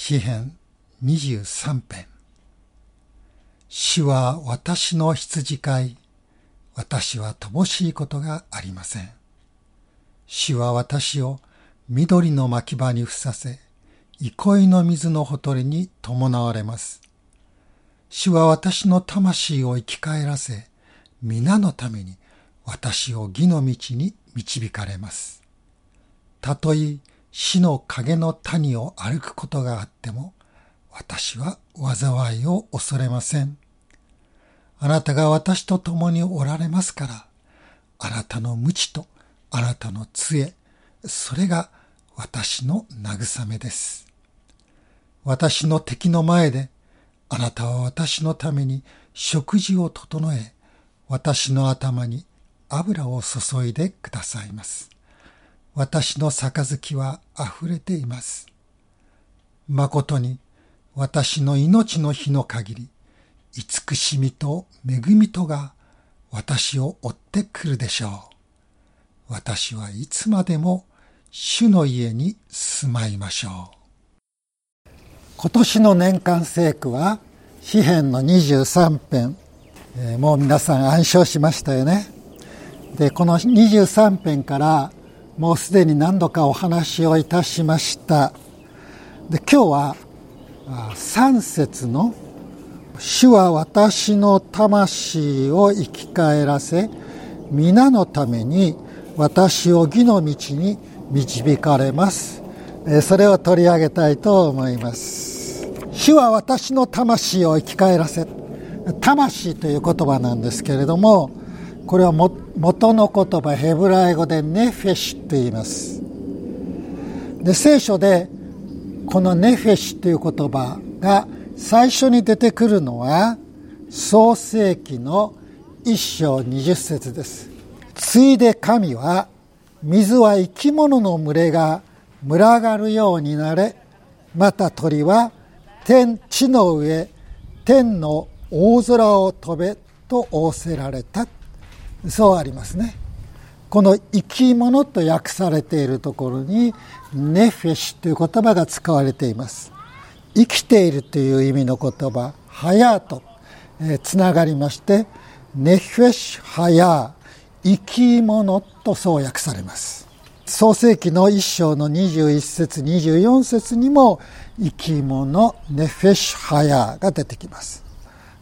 詩編23編主は私の羊飼い、私は乏しいことがありません。主は私を緑の牧場にふさせ、憩いの水のほとりに伴われます。主は私の魂を生き返らせ、皆のために私を義の道に導かれます。たとえ死の影の谷を歩くことがあっても、私は災いを恐れません。あなたが私と共におられますから、あなたの無知とあなたの杖、それが私の慰めです。私の敵の前で、あなたは私のために食事を整え、私の頭に油を注いでくださいます。私の杯は溢れています。誠に私の命の日の限り、慈しみと恵みとが私を追ってくるでしょう。私はいつまでも主の家に住まいましょう。今年の年間聖句は詩編の23編、えー、もう皆さん暗唱しましたよね。で、この23編からもうすでに何度かお話をいたしました。で今日は3節の「主は私の魂を生き返らせ皆のために私を義の道に導かれます」それを取り上げたいと思います。主は私の魂を生き返らせ。魂という言葉なんですけれどもこれは元の言葉ヘブライ語でネフェシュと言います。で聖書でこのネフェシュという言葉が最初に出てくるのは創世紀の一章二十節です。ついで神は水は生き物の群れが群がるようになれまた鳥は天地の上天の大空を飛べと仰せられた。そうありますね。この生き物と訳されているところにネフェシという言葉が使われています。生きているという意味の言葉ハヤーと、えー、つながりましてネフェシハヤー生き物とそう訳されます。創世紀の一章の21節24節にも生き物ネフェシハヤーが出てきます。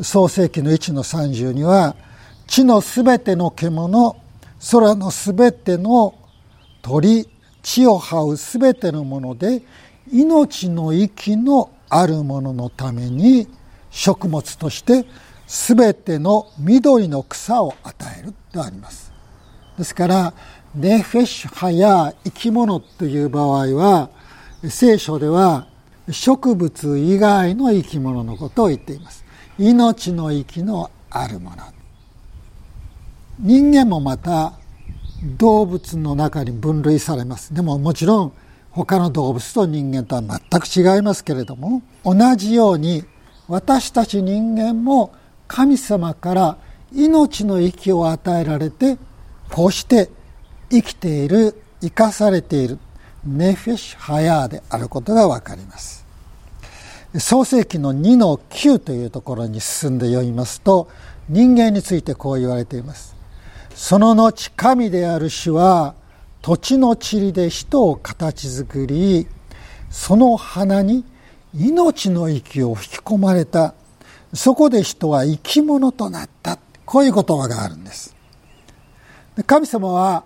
創世紀の1の30には「地のすべての獣空のすべての鳥地を這うすべてのもので命の息のあるもののために食物としてすべての緑の草を与えるとあります。ですからネフェシュハや生き物という場合は聖書では植物以外の生き物のことを言っています。命の息のあるもの人間もまた動物の中に分類されます。でももちろん他の動物と人間とは全く違いますけれども同じように私たち人間も神様から命の息を与えられてこうして生きている生かされているネフェシュハヤーであることがわかります。創世紀の2の9というところに進んで読みますと人間についてこう言われています。その後神である主は土地の塵で人を形作りその花に命の息を吹き込まれた。そこで人は生き物となった。こういう言葉があるんです。神様は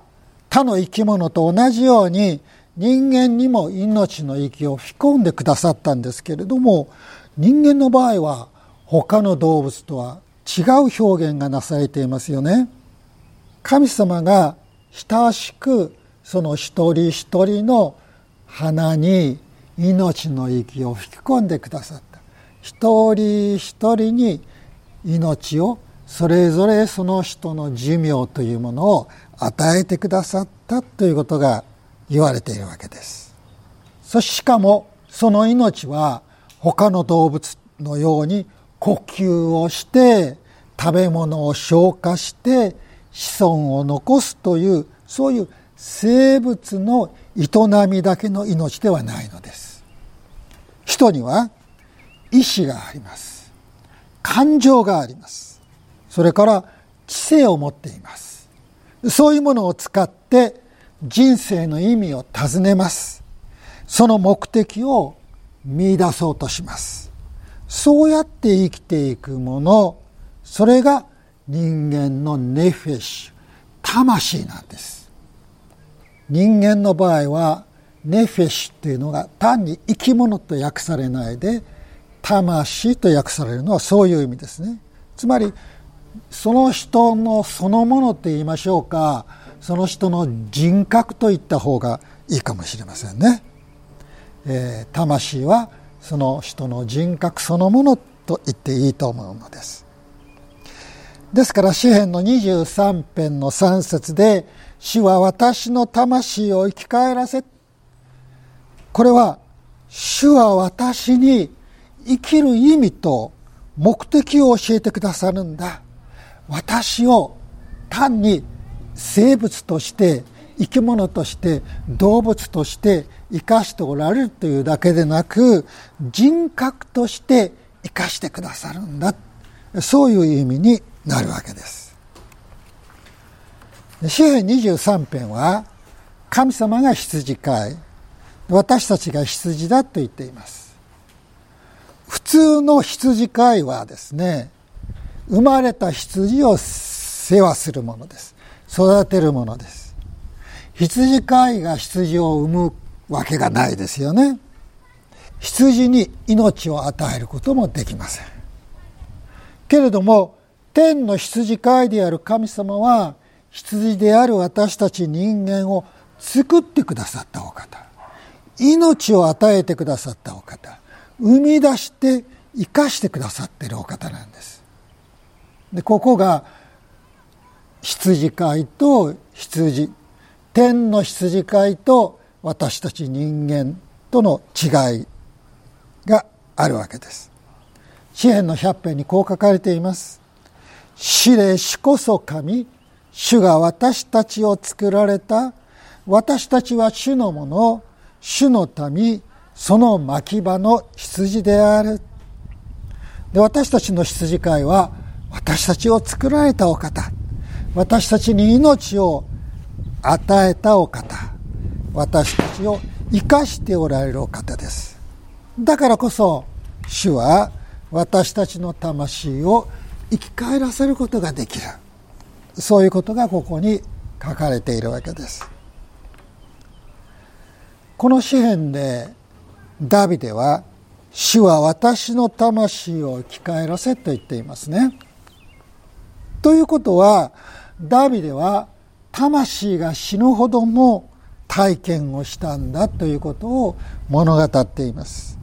他の生き物と同じように人間にも命の息を吹き込んでくださったんですけれども人間の場合は他の動物とは違う表現がなされていますよね。神様が親しくその一人一人の花に命の息を吹き込んでくださった。一人一人に命をそれぞれその人の寿命というものを与えてくださったということが言われているわけです。そししかもその命は他の動物のように呼吸をして食べ物を消化して子孫を残すというそういう生物の営みだけの命ではないのです。人には意志があります。感情があります。それから知性を持っています。そういうものを使って人生の意味を尋ねます。その目的を見出そうとします。そうやって生きていくものそれが人間のネフェシュ魂なんです。人間の場合はネフェシュっていうのが単に生き物と訳されないで魂と訳されるのはそういう意味ですね。つまりその人のそのものって言いましょうかその人の人格といった方がいいかもしれませんね、えー、魂はその人の人格そのものと言っていいと思うのです。ですから詩篇の23編の3節で「主は私の魂を生き返らせ」これは主は私に生きる意味と目的を教えてくださるんだ。私を単に生物として生き物として動物として生かしておられるというだけでなく人格として生かしてくださるんだ。そういう意味になるわけです。詩篇23編は神様が羊飼い私たちが羊だと言っています。普通の羊飼いはですね生まれた羊を世話するものです。育てるものです。羊飼いが羊を産むわけがないですよね。羊に命を与えることもできません。けれども天の羊飼いである神様は羊である私たち人間を作ってくださったお方。命を与えてくださったお方。生み出して生かしてくださっているお方なんです。でここが羊飼いと羊天の羊飼いと私たち人間との違いがあるわけです。詩篇の百編にこう書かれています。死霊死こそ神主が私たちを作られた。私たちは主のもの主の民その牧場の羊である。で私たちの羊飼いは私たちを作られたお方。私たちに命を与えたお方。私たちを生かしておられるお方です。だからこそ主は私たちの魂を生き返らせることができるそういうことがここに書かれているわけですこの詩篇でダビデは「主は私の魂を生き返らせ」と言っていますね。ということはダビデは魂が死ぬほどの体験をしたんだということを物語っています。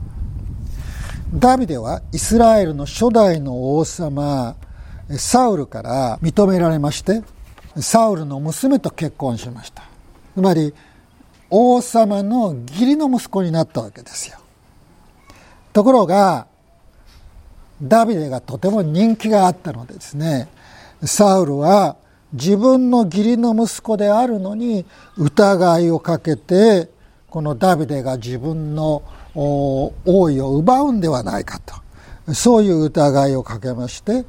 ダビデはイスラエルの初代の王様サウルから認められましてサウルの娘と結婚しました。つまり王様の義理の息子になったわけですよ。ところがダビデがとても人気があったのでですねサウルは自分の義理の息子であるのに疑いをかけてこのダビデが自分の王位を奪うんではないかと。そういう疑いをかけまして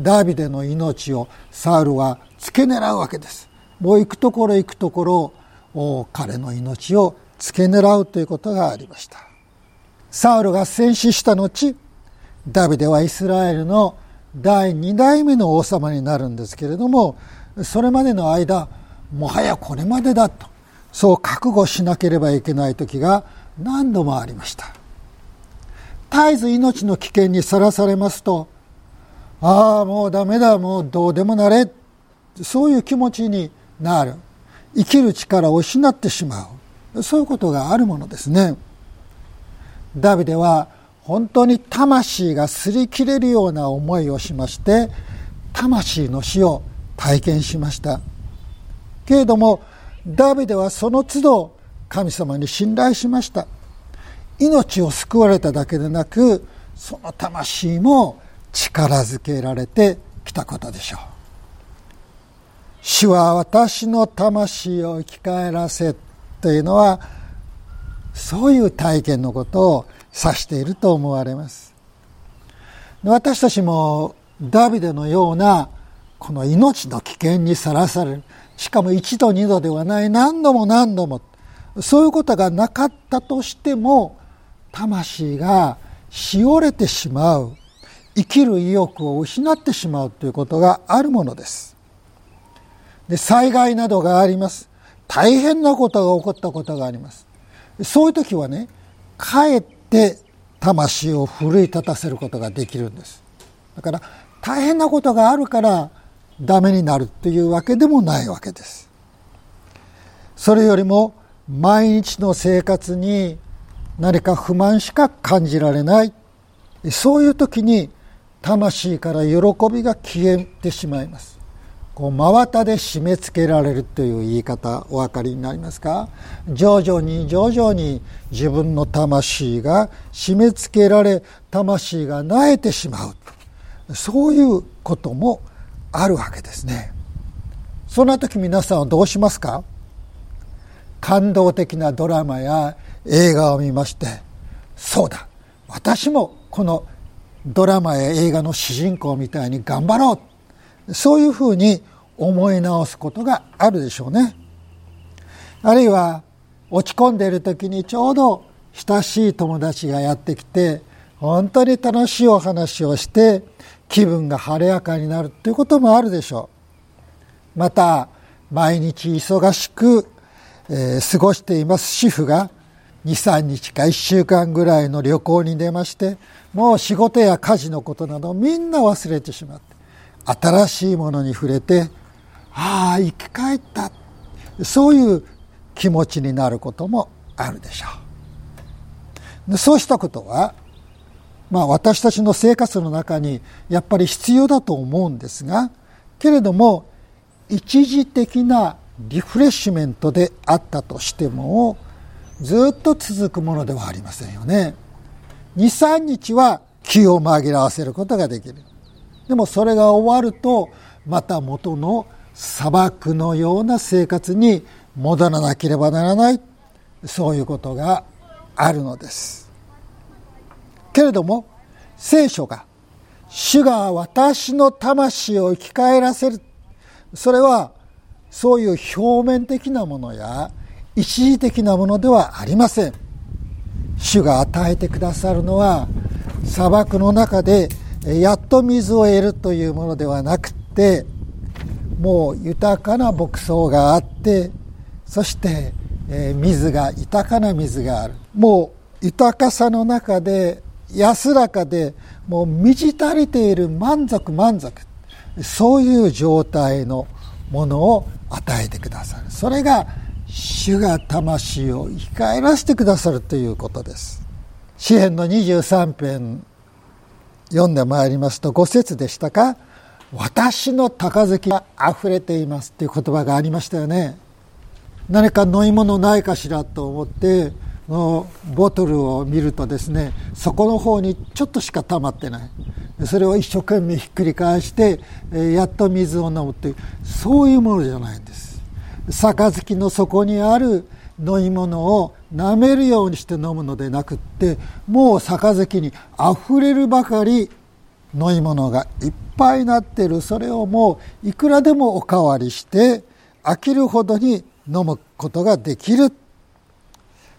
ダビデの命をサウルは付け狙うわけです。もう行くところ行くところ彼の命を付け狙うということがありました。サウルが戦死した後ダビデはイスラエルの第2代目の王様になるんですけれどもそれまでの間もはやこれまでだと。そう覚悟しなければいけない時が何度もありました。絶えず命の危険にさらされますとああもうダメだもうどうでもなれそういう気持ちになる。生きる力を失ってしまう。そういうことがあるものですね。ダビデは本当に魂が擦り切れるような思いをしまして魂の死を体験しました。けれどもダビデはその都度神様に信頼しました。命を救われただけでなくその魂も力づけられてきたことでしょう。主は私の魂を生き返らせというのはそういう体験のことを指していると思われます。私たちもダビデのようなこの命の危険にさらされる。しかも一度二度ではない。何度も何度もそういうことがなかったとしても魂がしおれてしまう生きる意欲を失ってしまうということがあるものです。で災害などがあります。大変なことが起こったことがあります。そういう時はねかえって魂を奮い立たせることができるんです。だから大変なことがあるからダメになるっていうわけでもないわけです。それよりも毎日の生活に何か不満しか感じられない。そういう時に魂から喜びが消えてしまいます。こう真綿で締め付けられるという言い方お分かりになりますか？徐々に徐々に自分の魂が締め付けられ魂が萎えてしまう。そういうこともあるわけですね。そんな時皆さんはどうしますか？感動的なドラマや映画を見ましてそうだ私もこのドラマや映画の主人公みたいに頑張ろう。そういうふうに思い直すことがあるでしょうね。あるいは落ち込んでいる時にちょうど親しい友達がやってきて本当に楽しいお話をして気分が晴れやかになるということもあるでしょう。また毎日忙しく、えー、過ごしています。主婦が23日か1週間ぐらいの旅行に出ましてもう仕事や家事のことなどみんな忘れてしまって新しいものに触れてああ生き返った。そういう気持ちになることもあるでしょう。そうしたことはまあ私たちの生活の中にやっぱり必要だと思うんですがけれども一時的なリフレッシュメントであったとしてもずっと続くものではありませんよね。23日は気を紛らわせることができる。でもそれが終わるとまた元の砂漠のような生活に戻らなければならないそういうことがあるのです。けれども聖書が主が私の魂を生き返らせるそれはそういう表面的なものや一時的なものではありません。主が与えてくださるのは砂漠の中でやっと水を得るというものではなくてもう豊かな牧草があってそして水が豊かな水がある。もう豊かさの中で安らかでもう満ち足りている満足満足。そういう状態のものを与えてくださる。それが主が魂を生き返らせてくださるということです。詩篇の23編読んでまいりますと5節でしたか？私の高月が溢れていますという言葉がありましたよね。何か飲み物ないかしらと思ってのボトルを見るとですねそこの方にちょっとしか溜まってない。それを一生懸命ひっくり返してやっと水を飲むというそういうものじゃないんです。杯の底にある飲み物を舐めるようにして飲むのでなくってもう杯にあふれるばかり飲み物がいっぱいになってる。それをもういくらでもおかわりして飽きるほどに飲むことができる。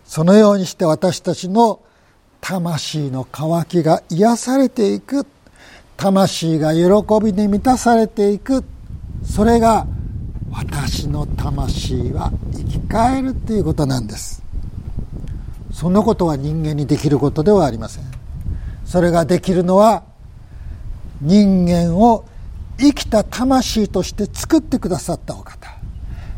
そのようにして私たちの魂の渇きが癒されていく。魂が喜びに満たされていく。それが私の魂は生き返るっていうことなんです。そのことは人間にできることではありません。それができるのは人間を生きた魂として作ってくださったお方。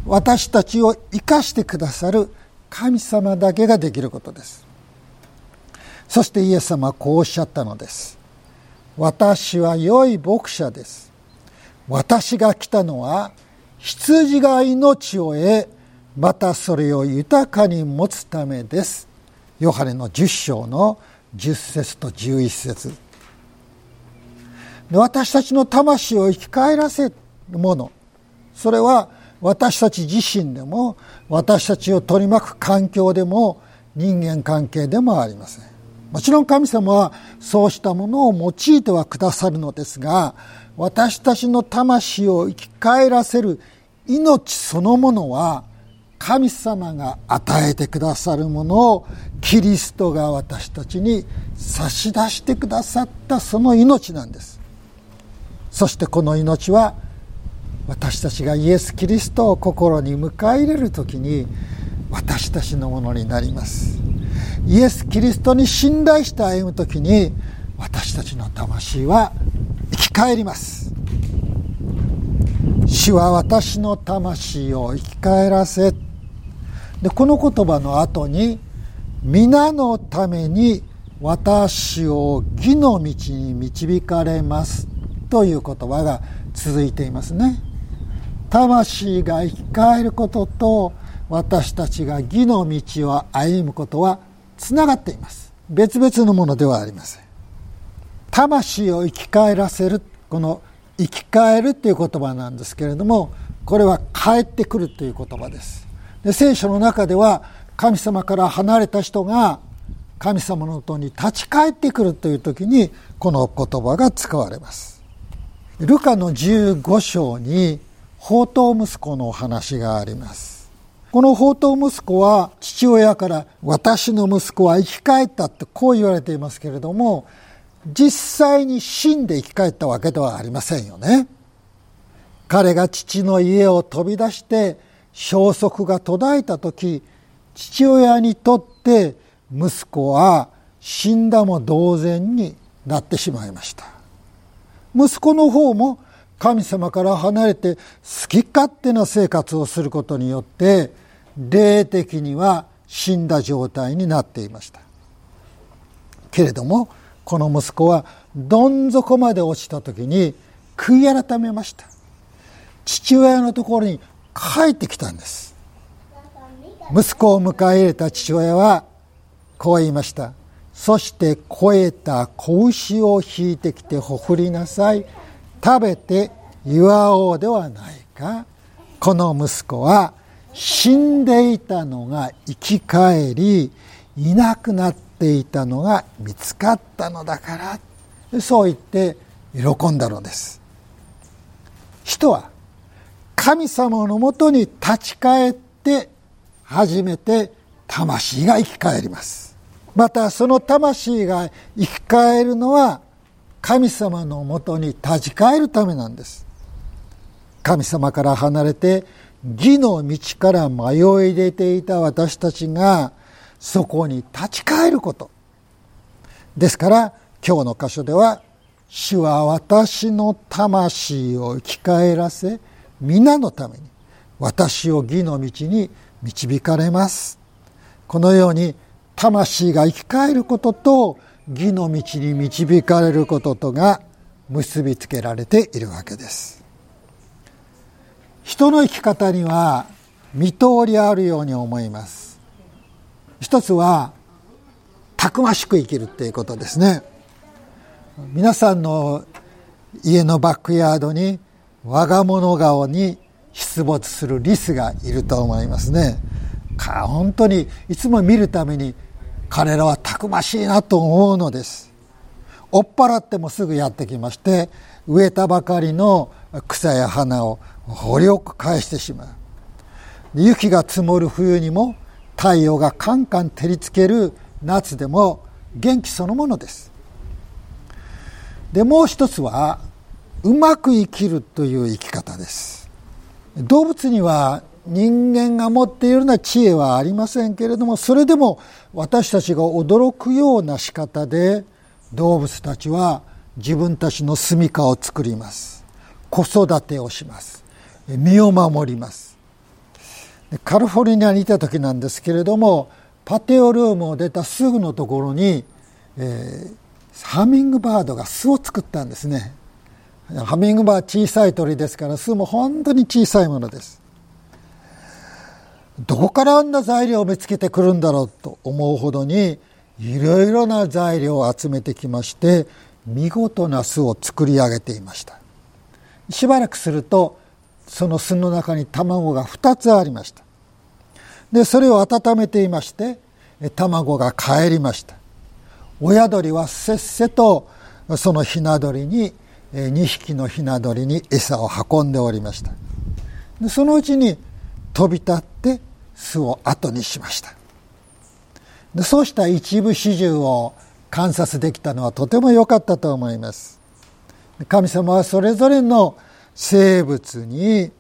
私たちを生かしてくださる神様だけができることです。そしてイエス様はこうおっしゃったのです。私は良い牧者です。私が来たのは羊が命を得またそれを豊かに持つためです。ヨハネの10章の10節と11節。私たちの魂を生き返らせるもの。それは私たち自身でも私たちを取り巻く環境でも人間関係でもありません。もちろん神様はそうしたものを用いてはくださるのですが私たちの魂を生き返らせる命そのものは神様が与えてくださるものをキリストが私たちに差し出してくださったその命なんです。そしてこの命は私たちがイエス・キリストを心に迎え入れる時に私たちのものになります。イエス・キリストに信頼して歩む時に私たちの魂は生き返ります。主は私の魂を生き返らせ。でこの言葉の後に皆のために私を義の道に導かれますという言葉が続いていますね。魂が生き返ることと私たちが義の道を歩むことはつながっています。別々のものではありません。魂を生き返らせるこの生き返るっていう言葉なんですけれどもこれは帰ってくるという言葉です。で聖書の中では神様から離れた人が神様のとに立ち返ってくるという時にこの言葉が使われます。ルカの15章に宝刀息子のお話があります。この宝刀息子は父親から私の息子は生き返ったってこう言われていますけれども実際に死んで生き返ったわけではありませんよね。彼が父の家を飛び出して消息が途絶えた時父親にとって息子は死んだも同然になってしまいました。息子の方も神様から離れて好き勝手な生活をすることによって霊的には死んだ状態になっていました。けれどもこの息子はどん底まで落ちた時に悔い改めました。父親のところに帰ってきたんです。息子を迎え入れた父親はこう言いました。そして肥えた子牛を引いてきてほふりなさい。食べて祝おうではないか。この息子は死んでいたのが生き返りいなくなっていたのが見つかったのだから。そう言って喜んだのです。人は神様のもとに立ち返って初めて魂が生き返ります。またその魂が生き返るのは神様のもとに立ち返るためなんです。神様から離れて義の道から迷い出ていた私たちがそこに立ち返ること。ですから今日の箇所では「主は私の魂を生き返らせ皆のために私を義の道に導かれます。このように魂が生き返ることと義の道に導かれることとが結びつけられているわけです。人の生き方には見通りあるように思います。一つはたくましく生きるっていうことですね。皆さんの家のバックヤードに我が物顔に出没するリスがいると思いますね。本当にいつも見るために彼らはたくましいなと思うのです。追っ払ってもすぐやってきまして植えたばかりの草や花を掘りく返してしまう。雪が積もる冬にも太陽がカンカン照りつける夏でも元気そのものです。でもう一つはうまく生きるという生き方です。動物には人間が持っているような知恵はありませんけれどもそれでも私たちが驚くような仕方で動物たちは自分たちの住みかを作ります。子育てをします。身を守ります。カリフォルニアにいた時なんですけれどもパテオルームを出たすぐのところに、えー、ハミングバードが巣を作ったんですね。ハミングバー小さい鳥ですから巣も本当に小さいものです。どこからあんな材料を見つけてくるんだろうと思うほどにいろいろな材料を集めてきまして見事な巣を作り上げていました。しばらくするとその巣の中に卵が2つありました。でそれを温めていまして卵が帰りました。親鳥はせっせとそのひな鳥に2匹のひな鳥に餌を運んでおりました。でそのうちに飛び立って巣を後にしました。でそうした一部始終を観察できたのはとても良かったと思います。神様はそれぞれの生物に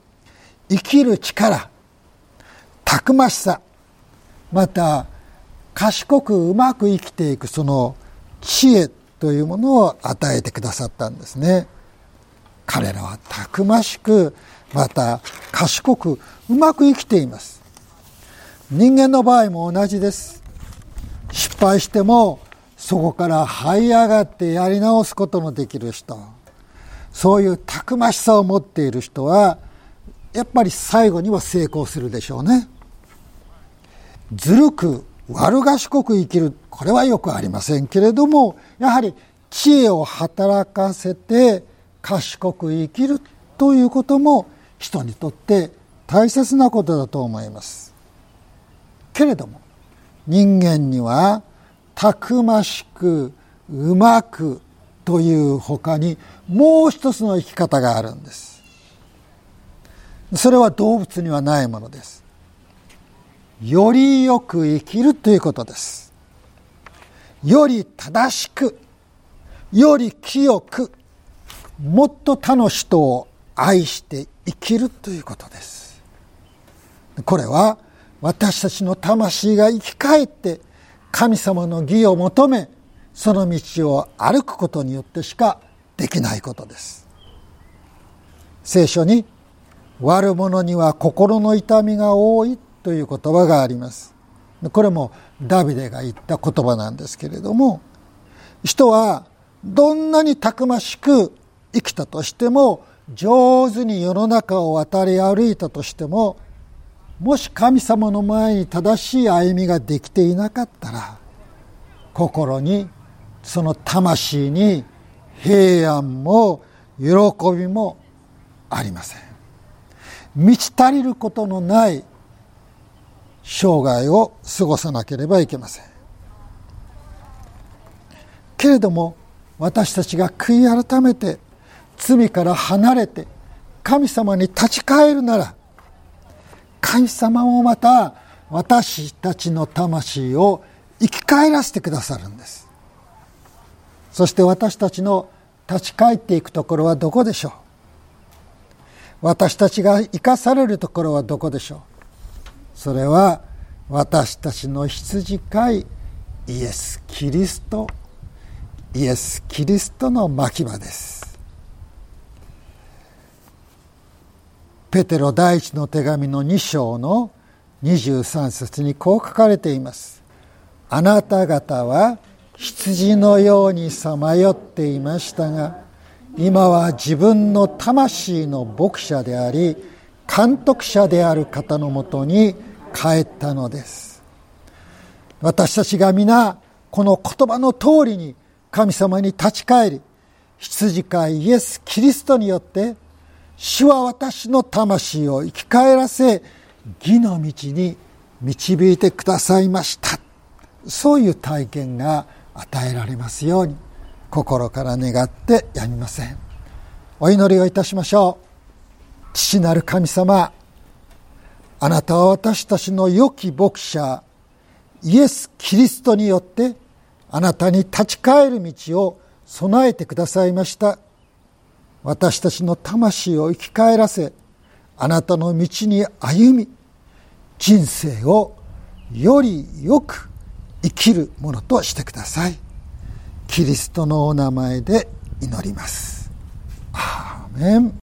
生きる力たくましさまた賢くうまく生きていくその知恵というものを与えてくださったんですね。彼らはたくましくまた賢くうまく生きています。人間の場合も同じです。失敗してもそこから這い上がってやり直すことのできる人。そういうたくましさを持っている人はやっぱり最後には成功するでしょうね。ずるく悪賢く生きる。これはよくありませんけれどもやはり知恵を働かせて賢く生きるということも人にとって大切なことだと思います。けれども人間にはたくましくうまくという他にもう一つの生き方があるんです。それは動物にはないものです。よりよく生きるということです。より正しくより清くもっと他の人を愛して生きるということです。これは私たちの魂が生き返って神様の義を求めその道を歩くことによってしかできないことです。聖書に悪者には心の痛みが多いという言葉があります。これもダビデが言った言葉なんですけれども人はどんなにたくましく生きたとしても上手に世の中を渡り歩いたとしてももし神様の前に正しい歩みができていなかったら心にその魂に平安も喜びもありません。満ち足りることのない生涯を過ごさなければいけません。けれども私たちが悔い改めて罪から離れて神様に立ち返るなら神様もまた私たちの魂を生き返らせてくださるんです。そして私たちの立ち返っていくところはどこでしょう？私たちが生かされるところはどこでしょう？それは私たちの羊飼いイエス・キリストイエス・キリストの牧場です。ペテロ第一の手紙の2章の23節にこう書かれています。あなた方は羊のようにさまよっていましたが今は自分の魂の牧者であり監督者である方のもとに帰ったのです。私たちが皆この言葉の通りに神様に立ち返り羊飼いイエス・キリストによって主は私の魂を生き返らせ義の道に導いてくださいました。そういう体験が与えられますように心から願ってやみません。お祈りをいたしましょう。父なる神様あなたは私たちの良き牧者イエス・キリストによってあなたに立ち返る道を備えてくださいました。私たちの魂を生き返らせあなたの道に歩み人生をよりよく生きるものとしてください。キリストのお名前で祈ります。アーメン。